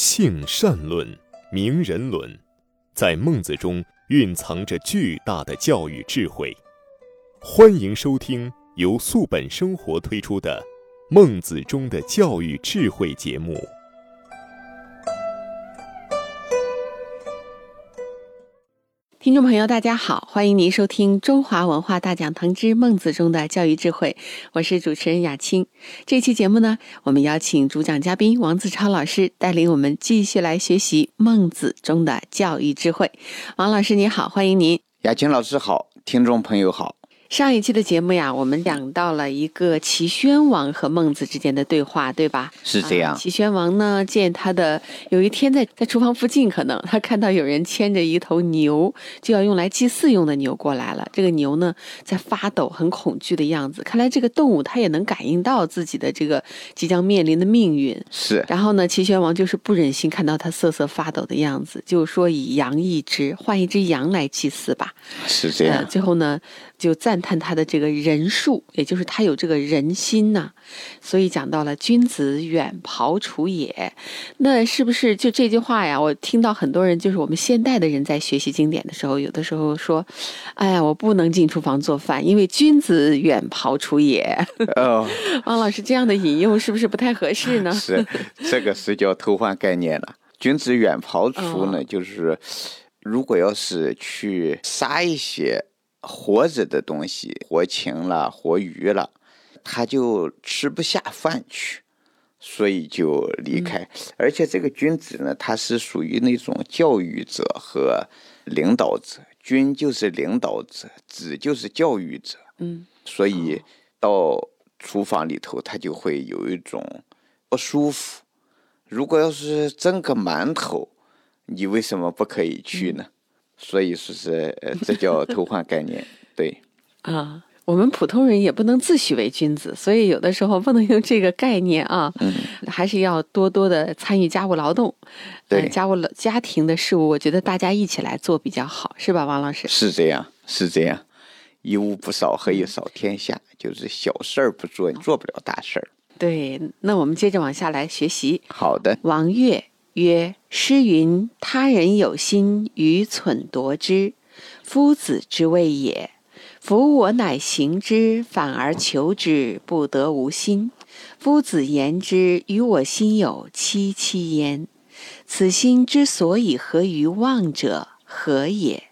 性善论、名人伦，在孟子中蕴藏着巨大的教育智慧。欢迎收听由素本生活推出的《孟子中的教育智慧》节目。听众朋友，大家好，欢迎您收听中华文化大讲堂之孟子中的教育智慧，我是主持人雅青。这期节目呢，我们邀请主讲嘉宾王子超老师带领我们继续来学习孟子中的教育智慧。王老师你好，欢迎您。雅青老师好，听众朋友好。上一期的节目呀，我们讲到了一个齐宣王和孟子之间的对话，对吧？是这样。齐宣王呢，见他的有一天在在厨房附近，可能他看到有人牵着一头牛，就要用来祭祀用的牛过来了。这个牛呢，在发抖，很恐惧的样子。看来这个动物它也能感应到自己的这个即将面临的命运。是。然后呢，齐宣王就是不忍心看到它瑟瑟发抖的样子，就说以羊一只，换一只羊来祭祀吧。是这样。最后呢。就赞叹他的这个仁术，也就是他有这个仁心呐，所以讲到了君子远庖厨也，那是不是就这句话呀？我听到很多人，就是我们现代的人在学习经典的时候，有的时候说，哎呀，我不能进厨房做饭，因为君子远庖厨也。哦，王老师这样的引用是不是不太合适呢？是，这个是叫偷换概念了。君子远庖厨呢，就是如果要是去杀一些。活着的东西，活禽了，活鱼了，他就吃不下饭去，所以就离开。而且这个君子呢，他是属于那种教育者和领导者，君就是领导者，子就是教育者。嗯，所以到厨房里头，他就会有一种不舒服。如果要是蒸个馒头，你为什么不可以去呢？所以说是，呃，这叫偷换概念，对。啊，我们普通人也不能自诩为君子，所以有的时候不能用这个概念啊，嗯，还是要多多的参与家务劳动，对，家务家庭的事务，我觉得大家一起来做比较好，是吧，王老师？是这样，是这样，一屋不扫，何以扫天下？就是小事儿不做，你做不了大事儿。对，那我们接着往下来学习。好的，王悦。曰：诗云：“他人有心，愚蠢夺之，夫子之谓也。夫我乃行之，反而求之，不得无心。夫子言之，与我心有戚戚焉。此心之所以合于望者，何也？”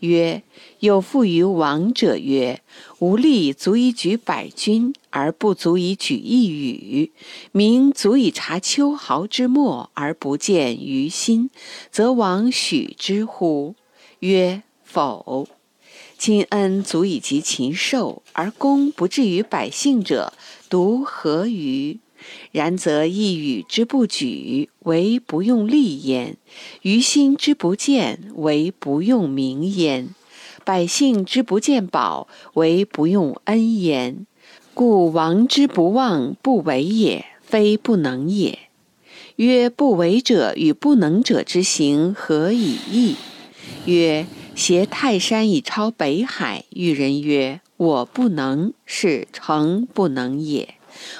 曰：“有负于王者曰。”无力足以举百钧，而不足以举一羽；民足以察秋毫之末，而不见于心，则王许之乎？曰：否。亲恩足以及禽兽，而功不至于百姓者，独何于？然则一羽之不举，为不用力焉；于心之不见，为不用名焉。百姓之不见宝，为不用恩言，故王之不忘不为也，非不能也。曰：不为者与不能者之行，何以异？曰：挟泰山以超北海，遇人曰：我不能，是诚不能也。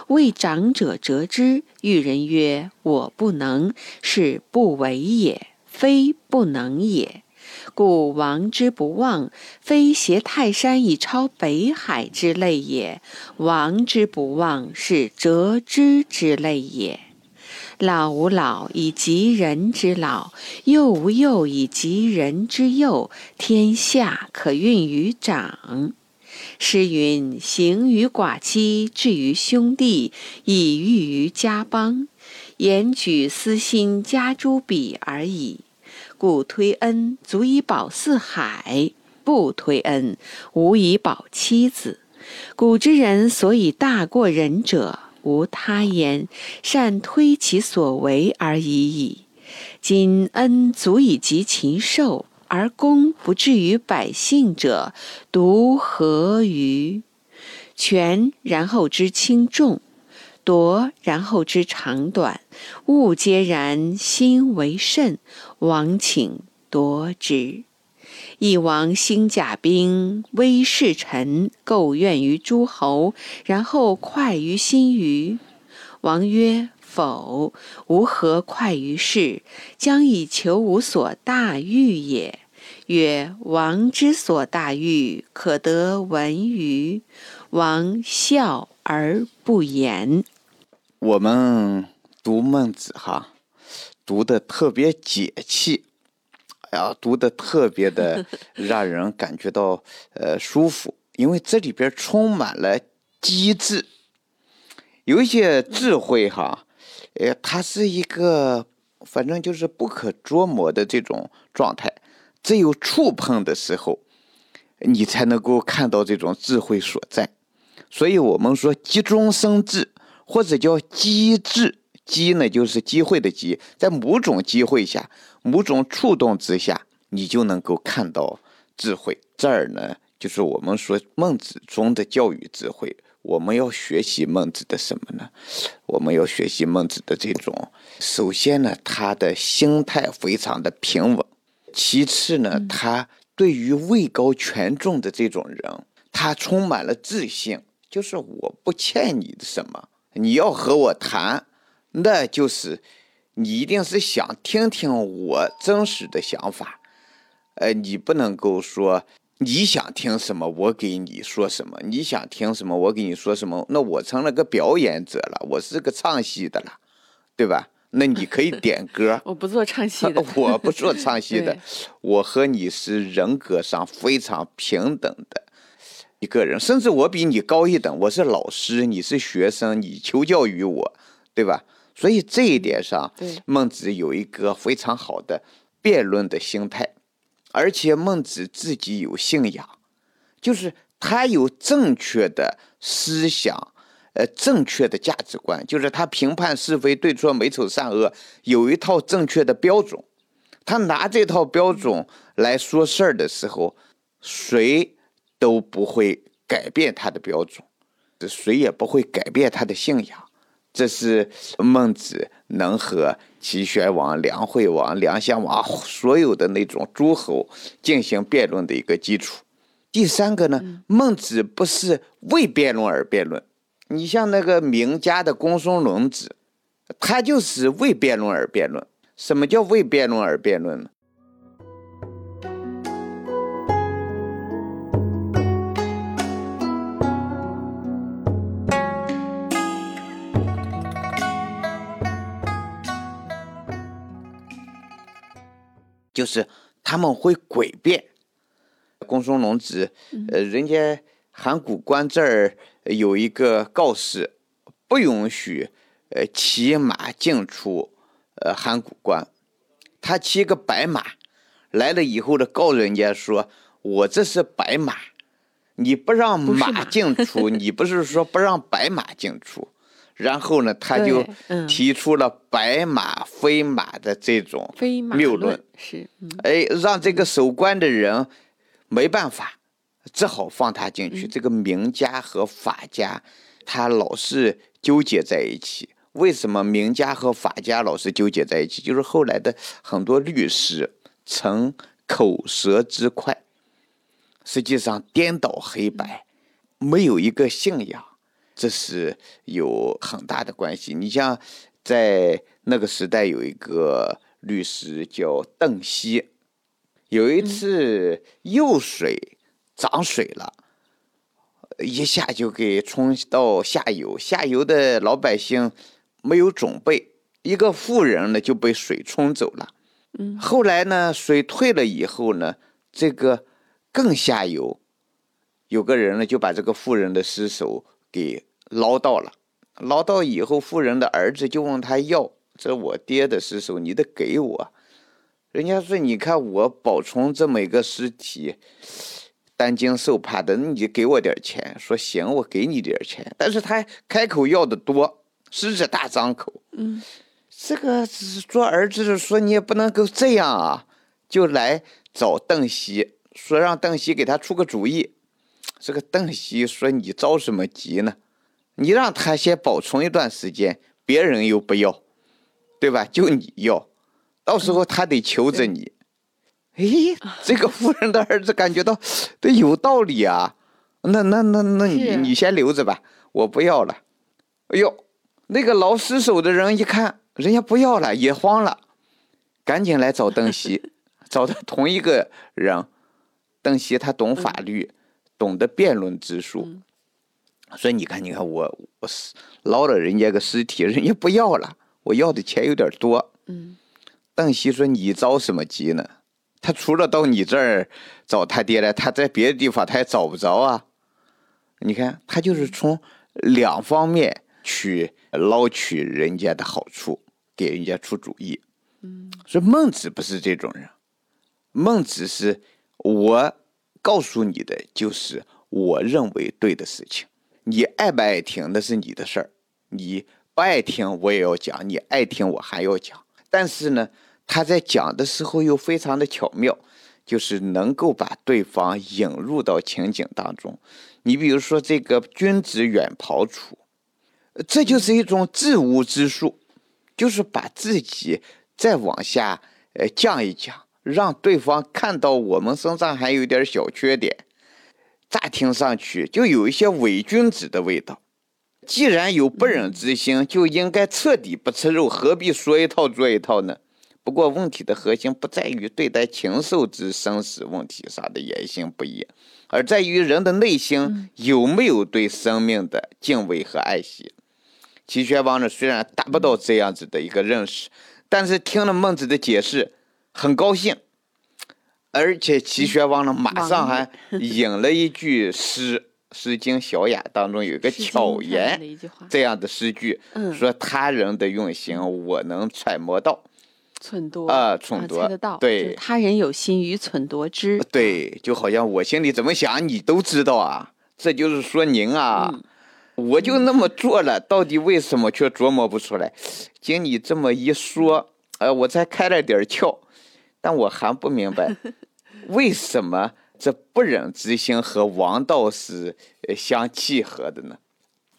为长者折之，遇人曰：我不能，是不为也，非不能也。故王之不忘，非挟泰山以超北海之类也；王之不忘，是折枝之类也。老吾老以及人之老，幼吾幼以及人之幼。天下可运于长。诗云：“行于寡妻，至于兄弟，以喻于家邦。言举私心，加诸彼而已。”故推恩足以保四海，不推恩无以保妻子。古之人所以大过人者，无他焉，善推其所为而已矣。今恩足以及禽兽，而功不至于百姓者，独何于？权然后知轻重，夺然后知长短，物皆然，心为甚。王请夺之，一王兴甲兵，威势臣，构怨于诸侯，然后快于心于。王曰：“否，吾何快于事？将以求无所大欲也。曰：王之所大欲，可得闻于王笑而不言。我们读孟子哈，读的特别解气，哎呀，读的特别的让人感觉到呃舒服，因为这里边充满了机智，有一些智慧哈，呃，它是一个反正就是不可捉摸的这种状态。只有触碰的时候，你才能够看到这种智慧所在。所以，我们说急中生智，或者叫机智。机呢，就是机会的机，在某种机会下、某种触动之下，你就能够看到智慧。这儿呢，就是我们说孟子中的教育智慧。我们要学习孟子的什么呢？我们要学习孟子的这种，首先呢，他的心态非常的平稳。其次呢，他对于位高权重的这种人，他充满了自信，就是我不欠你的什么，你要和我谈，那就是你一定是想听听我真实的想法，呃，你不能够说你想听什么我给你说什么，你想听什么我给你说什么，那我成了个表演者了，我是个唱戏的了，对吧？那你可以点歌，我不做唱戏的，我不做唱戏的，我和你是人格上非常平等的一个人，甚至我比你高一等，我是老师，你是学生，你求教于我，对吧？所以这一点上，孟子有一个非常好的辩论的心态，而且孟子自己有信仰，就是他有正确的思想。呃，正确的价值观就是他评判是非对错、美丑善恶有一套正确的标准。他拿这套标准来说事儿的时候，谁都不会改变他的标准，谁也不会改变他的信仰。这是孟子能和齐宣王、梁惠王、梁襄王所有的那种诸侯进行辩论的一个基础。第三个呢，孟子不是为辩论而辩论。你像那个名家的公孙龙子，他就是为辩论而辩论。什么叫为辩论而辩论呢？就是他们会诡辩。公孙龙子，呃，人家函谷关这儿。有一个告示，不允许呃骑马进出呃函谷关。他骑个白马来了以后呢，告人家说：“我这是白马，你不让马进出，你不是说不让白马进出？”然后呢，他就提出了白马非马的这种谬论，是哎，让这个守关的人没办法。只好放他进去。这个名家和法家，他老是纠结在一起。为什么名家和法家老是纠结在一起？就是后来的很多律师逞口舌之快，实际上颠倒黑白，没有一个信仰，这是有很大的关系。你像在那个时代，有一个律师叫邓锡，有一次右水。涨水了，一下就给冲到下游，下游的老百姓没有准备，一个妇人呢就被水冲走了。嗯，后来呢，水退了以后呢，这个更下游有个人呢就把这个妇人的尸首给捞到了，捞到以后，妇人的儿子就问他要，这我爹的尸首，你得给我。人家说，你看我保存这么一个尸体。担惊受怕的，你给我点钱。说行，我给你点钱。但是他开口要的多，狮子大张口。嗯，这个做儿子的说你也不能够这样啊，就来找邓锡，说让邓锡给他出个主意。这个邓锡说你着什么急呢？你让他先保存一段时间，别人又不要，对吧？就你要，到时候他得求着你。哎，这个夫人的儿子感觉到，这有道理啊。那那那那你你先留着吧，我不要了。哎呦，那个老失手的人一看，人家不要了，也慌了，赶紧来找邓锡，找的同一个人。邓锡他懂法律，懂得辩论之术，说你看，你看我我捞了人家个尸体，人家不要了，我要的钱有点多。嗯，邓锡说你着什么急呢？他除了到你这儿找他爹来，他在别的地方他也找不着啊。你看，他就是从两方面去捞取人家的好处，给人家出主意。嗯，说孟子不是这种人，孟子是我告诉你的，就是我认为对的事情，你爱不爱听那是你的事儿，你不爱听我也要讲，你爱听我还要讲，但是呢。他在讲的时候又非常的巧妙，就是能够把对方引入到情景当中。你比如说这个“君子远庖厨”，这就是一种自污之术，就是把自己再往下呃降一降，让对方看到我们身上还有点小缺点。乍听上去就有一些伪君子的味道。既然有不忍之心，就应该彻底不吃肉，何必说一套做一套呢？不过，问题的核心不在于对待禽兽之生死问题上的言行不一，而在于人的内心有没有对生命的敬畏和爱惜。齐宣王呢，虽然达不到这样子的一个认识，但是听了孟子的解释，很高兴。而且齐宣王呢，马上还引了一句诗，《诗经·小雅》当中有一个巧言这样的诗句，说：“他人的用心，我能揣摩到。”忖度啊，忖度，对，他人有心于忖度之，对，就好像我心里怎么想，你都知道啊。这就是说您啊，我就那么做了，到底为什么却琢磨不出来？经你这么一说，呃，我才开了点窍，但我还不明白，为什么这不忍之心和王道是相契合的呢？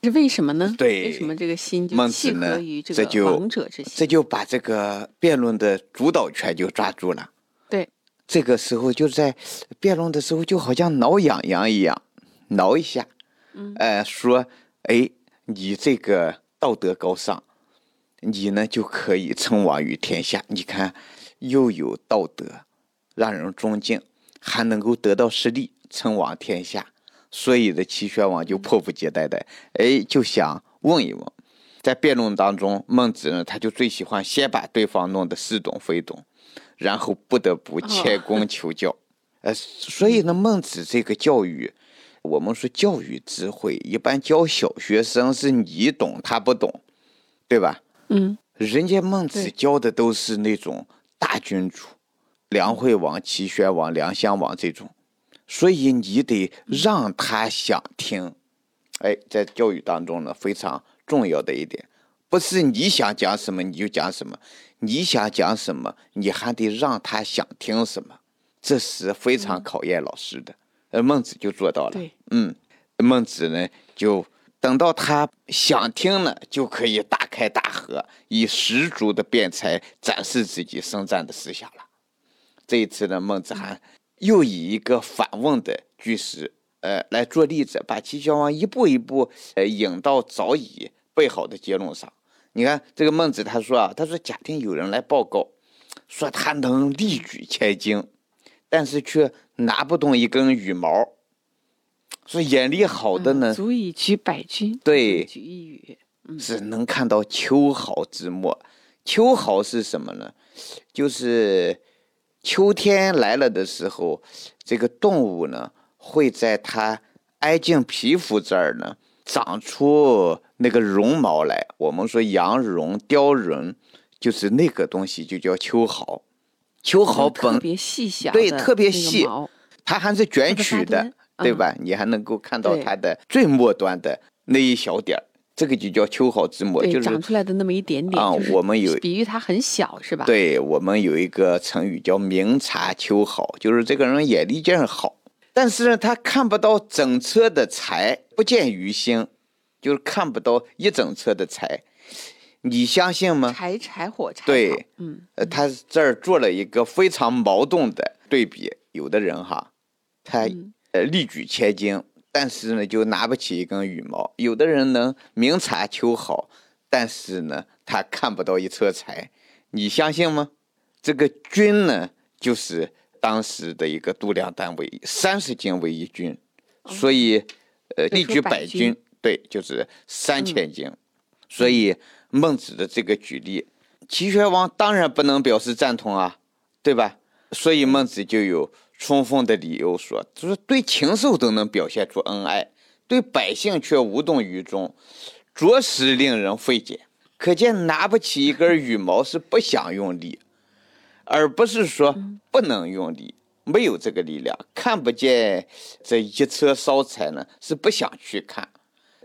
是为什么呢？对，为什么这个心就契合于这个王者之心？这就把这个辩论的主导权就抓住了。对，这个时候就在辩论的时候，就好像挠痒痒一样，挠一下，嗯，哎，说，哎，你这个道德高尚，你呢就可以称王于天下。你看，又有道德，让人尊敬，还能够得到实力，称王天下。所以的齐宣王就迫不及待的，哎，就想问一问，在辩论当中，孟子呢，他就最喜欢先把对方弄得似懂非懂，然后不得不谦恭求教。呃，所以呢，孟子这个教育，我们说教育智慧，一般教小学生是你懂他不懂，对吧？嗯，人家孟子教的都是那种大君主，梁惠王、齐宣王、梁襄王这种。所以你得让他想听，哎，在教育当中呢，非常重要的一点，不是你想讲什么你就讲什么，你想讲什么，你还得让他想听什么，这是非常考验老师的。呃，孟子就做到了。嗯，孟子呢，就等到他想听了，就可以大开大合，以十足的辩才展示自己深湛的思想了。这一次呢，孟子还。又以一个反问的句式，呃，来做例子，把齐宣王一步一步，呃，引到早已备好的结论上。你看，这个孟子他说啊，他说假定有人来报告，说他能力举千斤，但是却拿不动一根羽毛。说眼力好的呢，足以举百钧，对，举一羽，是能看到秋毫之末。秋毫是什么呢？就是。秋天来了的时候，这个动物呢会在它挨近皮肤这儿呢长出那个绒毛来。我们说羊绒、貂绒，就是那个东西就叫秋毫。秋毫本特别细小，对，特别细，它还是卷曲的，对吧？你还能够看到它的最末端的那一小点儿。这个就叫秋毫之末，就是长出来的那么一点点啊。我们有比喻它很小，是吧？对，我们有一个成语叫明察秋毫，就是这个人眼力劲好，但是呢，他看不到整车的柴，不见于心，就是看不到一整车的柴。你相信吗？柴柴火柴。对，嗯，呃，他这儿做了一个非常矛盾的对比。有的人哈，他呃力举千斤。但是呢，就拿不起一根羽毛。有的人能明察秋毫，但是呢，他看不到一车柴，你相信吗？这个军呢，就是当时的一个度量单位，三十斤为一军，所以，呃，力举百军，对，就是三千斤。所以孟子的这个举例，齐宣王当然不能表示赞同啊，对吧？所以孟子就有充分的理由说，就是对禽兽都能表现出恩爱，对百姓却无动于衷，着实令人费解。可见拿不起一根羽毛是不想用力。而不是说不能用力，没有这个力量，看不见这一车烧柴呢，是不想去看，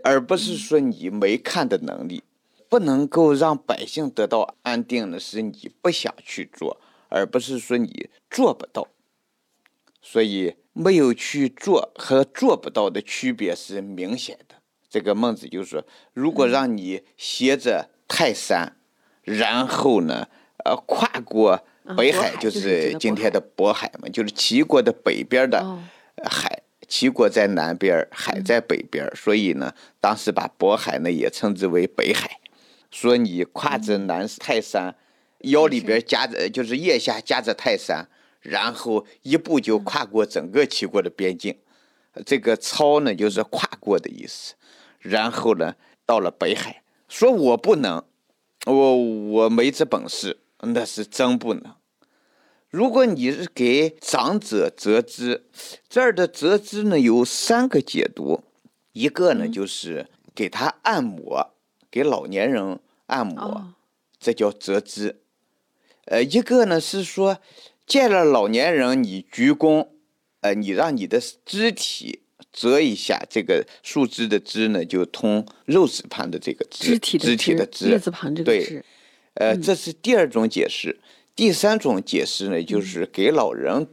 而不是说你没看的能力，不能够让百姓得到安定呢，是你不想去做，而不是说你做不到。所以没有去做和做不到的区别是明显的。这个孟子就说，如果让你携着泰山，然后呢，呃，跨过。北海就是今天的渤海嘛，就是齐国的北边的海，齐国在南边，海在北边，所以呢，当时把渤海呢也称之为北海。说你跨着南泰山，腰里边夹着就是腋下夹着泰山，然后一步就跨过整个齐国的边境。这个超呢就是跨过的意思，然后呢到了北海，说我不能，我我没这本事。那是真不能。如果你是给长者折枝，这儿的折枝呢有三个解读，一个呢就是给他按摩，给老年人按摩，这叫折枝。呃，一个呢是说见了老年人你鞠躬，呃，你让你的肢体折一下，这个树枝的枝呢就通肉字旁的这个肢体肢体的枝，叶字旁这个对。呃，这是第二种解释。第三种解释呢，就是给老人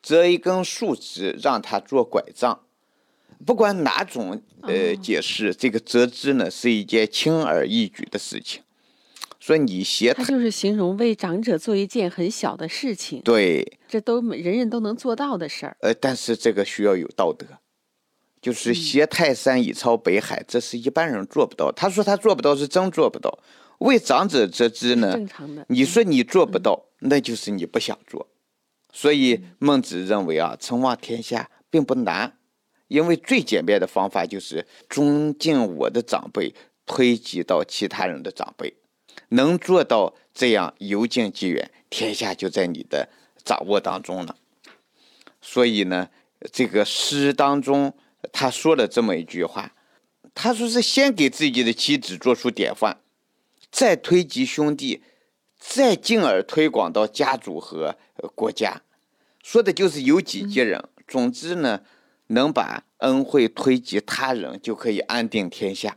折一根树枝，让他做拐杖。不管哪种呃解释，这个折枝呢是一件轻而易举的事情。说你携他就是形容为长者做一件很小的事情。对，这都人人都能做到的事儿。呃，但是这个需要有道德，就是携泰山以超北海，这是一般人做不到。他说他做不到，是真做不到。为长者折枝呢？你说你做不到，那就是你不想做。所以孟子认为啊，称望天下并不难，因为最简便的方法就是尊敬我的长辈，推及到其他人的长辈，能做到这样由近及远，天下就在你的掌握当中了。所以呢，这个诗当中他说了这么一句话，他说是先给自己的妻子做出典范。再推及兄弟，再进而推广到家族和国家，说的就是由己及人。总之呢，能把恩惠推及他人，就可以安定天下。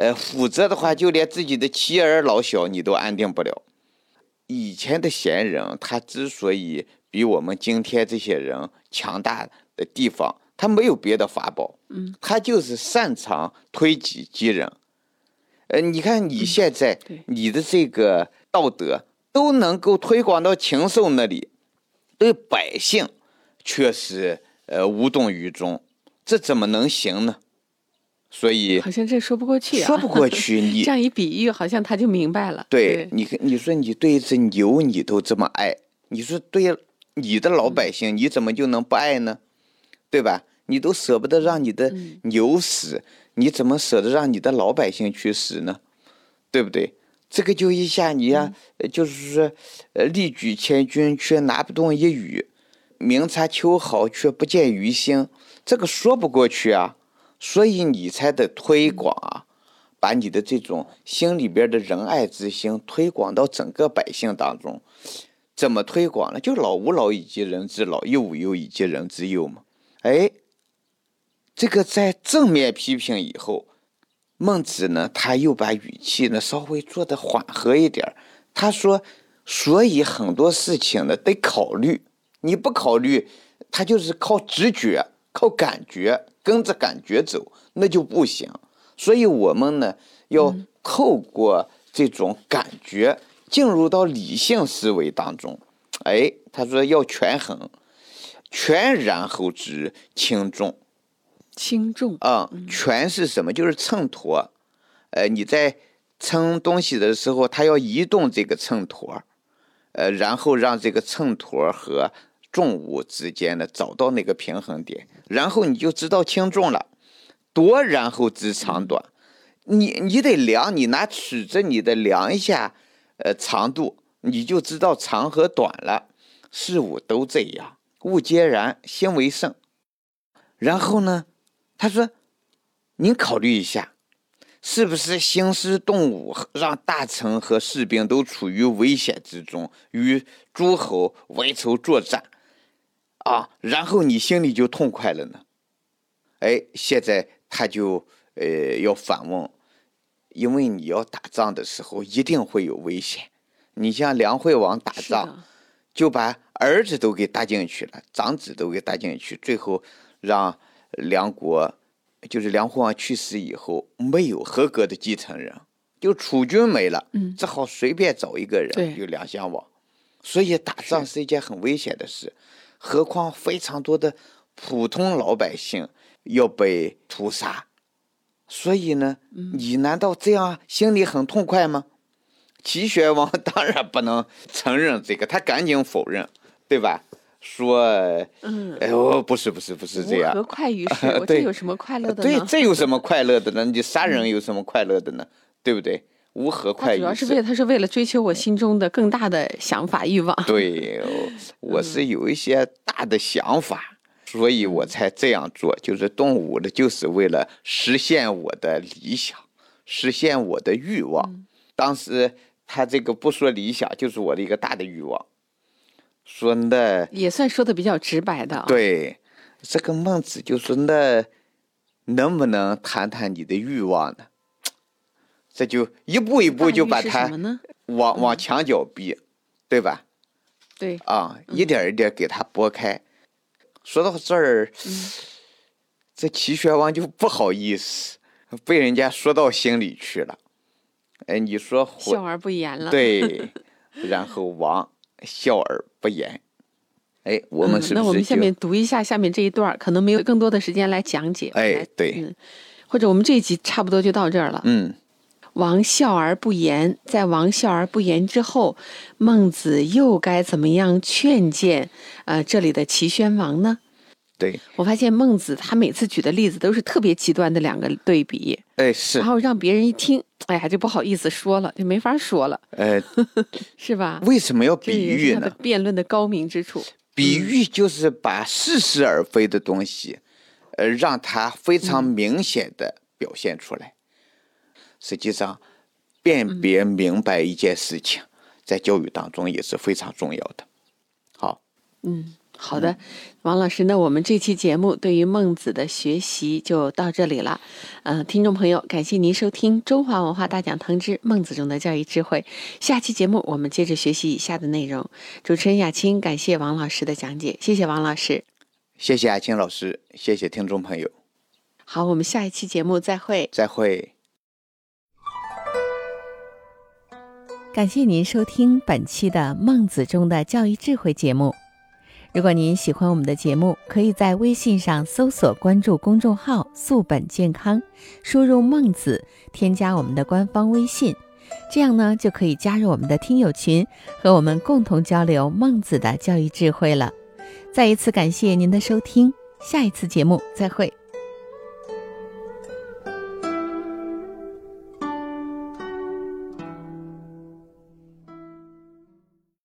呃，否则的话，就连自己的妻儿老小你都安定不了。以前的贤人，他之所以比我们今天这些人强大的地方，他没有别的法宝，嗯，他就是擅长推己及人。呃，你看你现在你的这个道德都能够推广到禽兽那里，对百姓却是呃无动于衷，这怎么能行呢？所以好像这说不过去，说不过去。你这样一比喻，好像他就明白了。对你，你说你对一只牛你都这么爱，你说对你的老百姓你怎么就能不爱呢？对吧？你都舍不得让你的牛死。你怎么舍得让你的老百姓去死呢？对不对？这个就一下你呀，就是说，呃，力举千钧却拿不动一羽，明察秋毫却不见于心，这个说不过去啊。所以你才得推广啊，把你的这种心里边的仁爱之心推广到整个百姓当中。怎么推广呢？就老吾老以及人之老，幼吾幼以及人之幼嘛。哎。这个在正面批评以后，孟子呢，他又把语气呢稍微做的缓和一点他说：“所以很多事情呢得考虑，你不考虑，他就是靠直觉、靠感觉，跟着感觉走，那就不行。所以我们呢要透过这种感觉进入到理性思维当中。哎，他说要权衡，权然后知轻重。”轻重啊，权是什么？就是秤砣。呃，你在称东西的时候，它要移动这个秤砣，呃，然后让这个秤砣和重物之间的找到那个平衡点，然后你就知道轻重了。多，然后知长短。你你得量，你拿尺子，你得量一下，呃，长度，你就知道长和短了。事物都这样，物皆然，心为圣。然后呢，他说：“您考虑一下，是不是兴师动武，让大臣和士兵都处于危险之中，与诸侯为仇作战啊？然后你心里就痛快了呢？哎，现在他就呃要反问。”因为你要打仗的时候，一定会有危险。你像梁惠王打仗，就把儿子都给搭进去了，长子都给搭进去，最后让梁国，就是梁惠王去世以后，没有合格的继承人，就楚君没了，只好随便找一个人，就梁襄王。所以打仗是一件很危险的事，何况非常多的普通老百姓要被屠杀。所以呢，你难道这样心里很痛快吗？齐宣王 当然不能承认这个，他赶紧否认，对吧？说，嗯，哎呦，不是不是不是这样，何快于 事？我这有什么快乐的呢？对，这有什么快乐的呢？你杀人有什么快乐的呢？对不对？无何快于主要是为他是为了追求我心中的更大的想法欲望。对，我是有一些大的想法。所以我才这样做，就是动武的，就是为了实现我的理想，实现我的欲望。当时他这个不说理想，就是我的一个大的欲望。说那也算说的比较直白的。对，这个孟子就说那能不能谈谈你的欲望呢？这就一步一步就把他往往墙角逼，对吧？对啊，一点一点给他拨开。说到这儿，这齐宣王就不好意思，被人家说到心里去了。哎，你说笑而不言了。对，然后王笑而不言。哎，我们是那我们下面读一下下面这一段，可能没有更多的时间来讲解。哎，对，或者我们这一集差不多就到这儿了。嗯。王笑而不言，在王笑而不言之后，孟子又该怎么样劝谏？呃，这里的齐宣王呢？对我发现孟子他每次举的例子都是特别极端的两个对比，哎是，然后让别人一听，哎呀就不好意思说了，就没法说了，哎，是吧？为什么要比喻呢？辩论的高明之处，比喻就是把似是而非的东西，呃，让它非常明显的表现出来。实际上，辨别明白一件事情，在教育当中也是非常重要的。好，嗯，好的，王老师，那我们这期节目对于孟子的学习就到这里了。嗯，听众朋友，感谢您收听《中华文化大讲堂之孟子中的教育智慧》。下期节目我们接着学习以下的内容。主持人雅青，感谢王老师的讲解，谢谢王老师，谢谢雅青老师，谢谢听众朋友。好，我们下一期节目再会，再会。感谢您收听本期的《孟子中的教育智慧》节目。如果您喜欢我们的节目，可以在微信上搜索关注公众号“素本健康”，输入“孟子”，添加我们的官方微信，这样呢就可以加入我们的听友群，和我们共同交流孟子的教育智慧了。再一次感谢您的收听，下一次节目再会。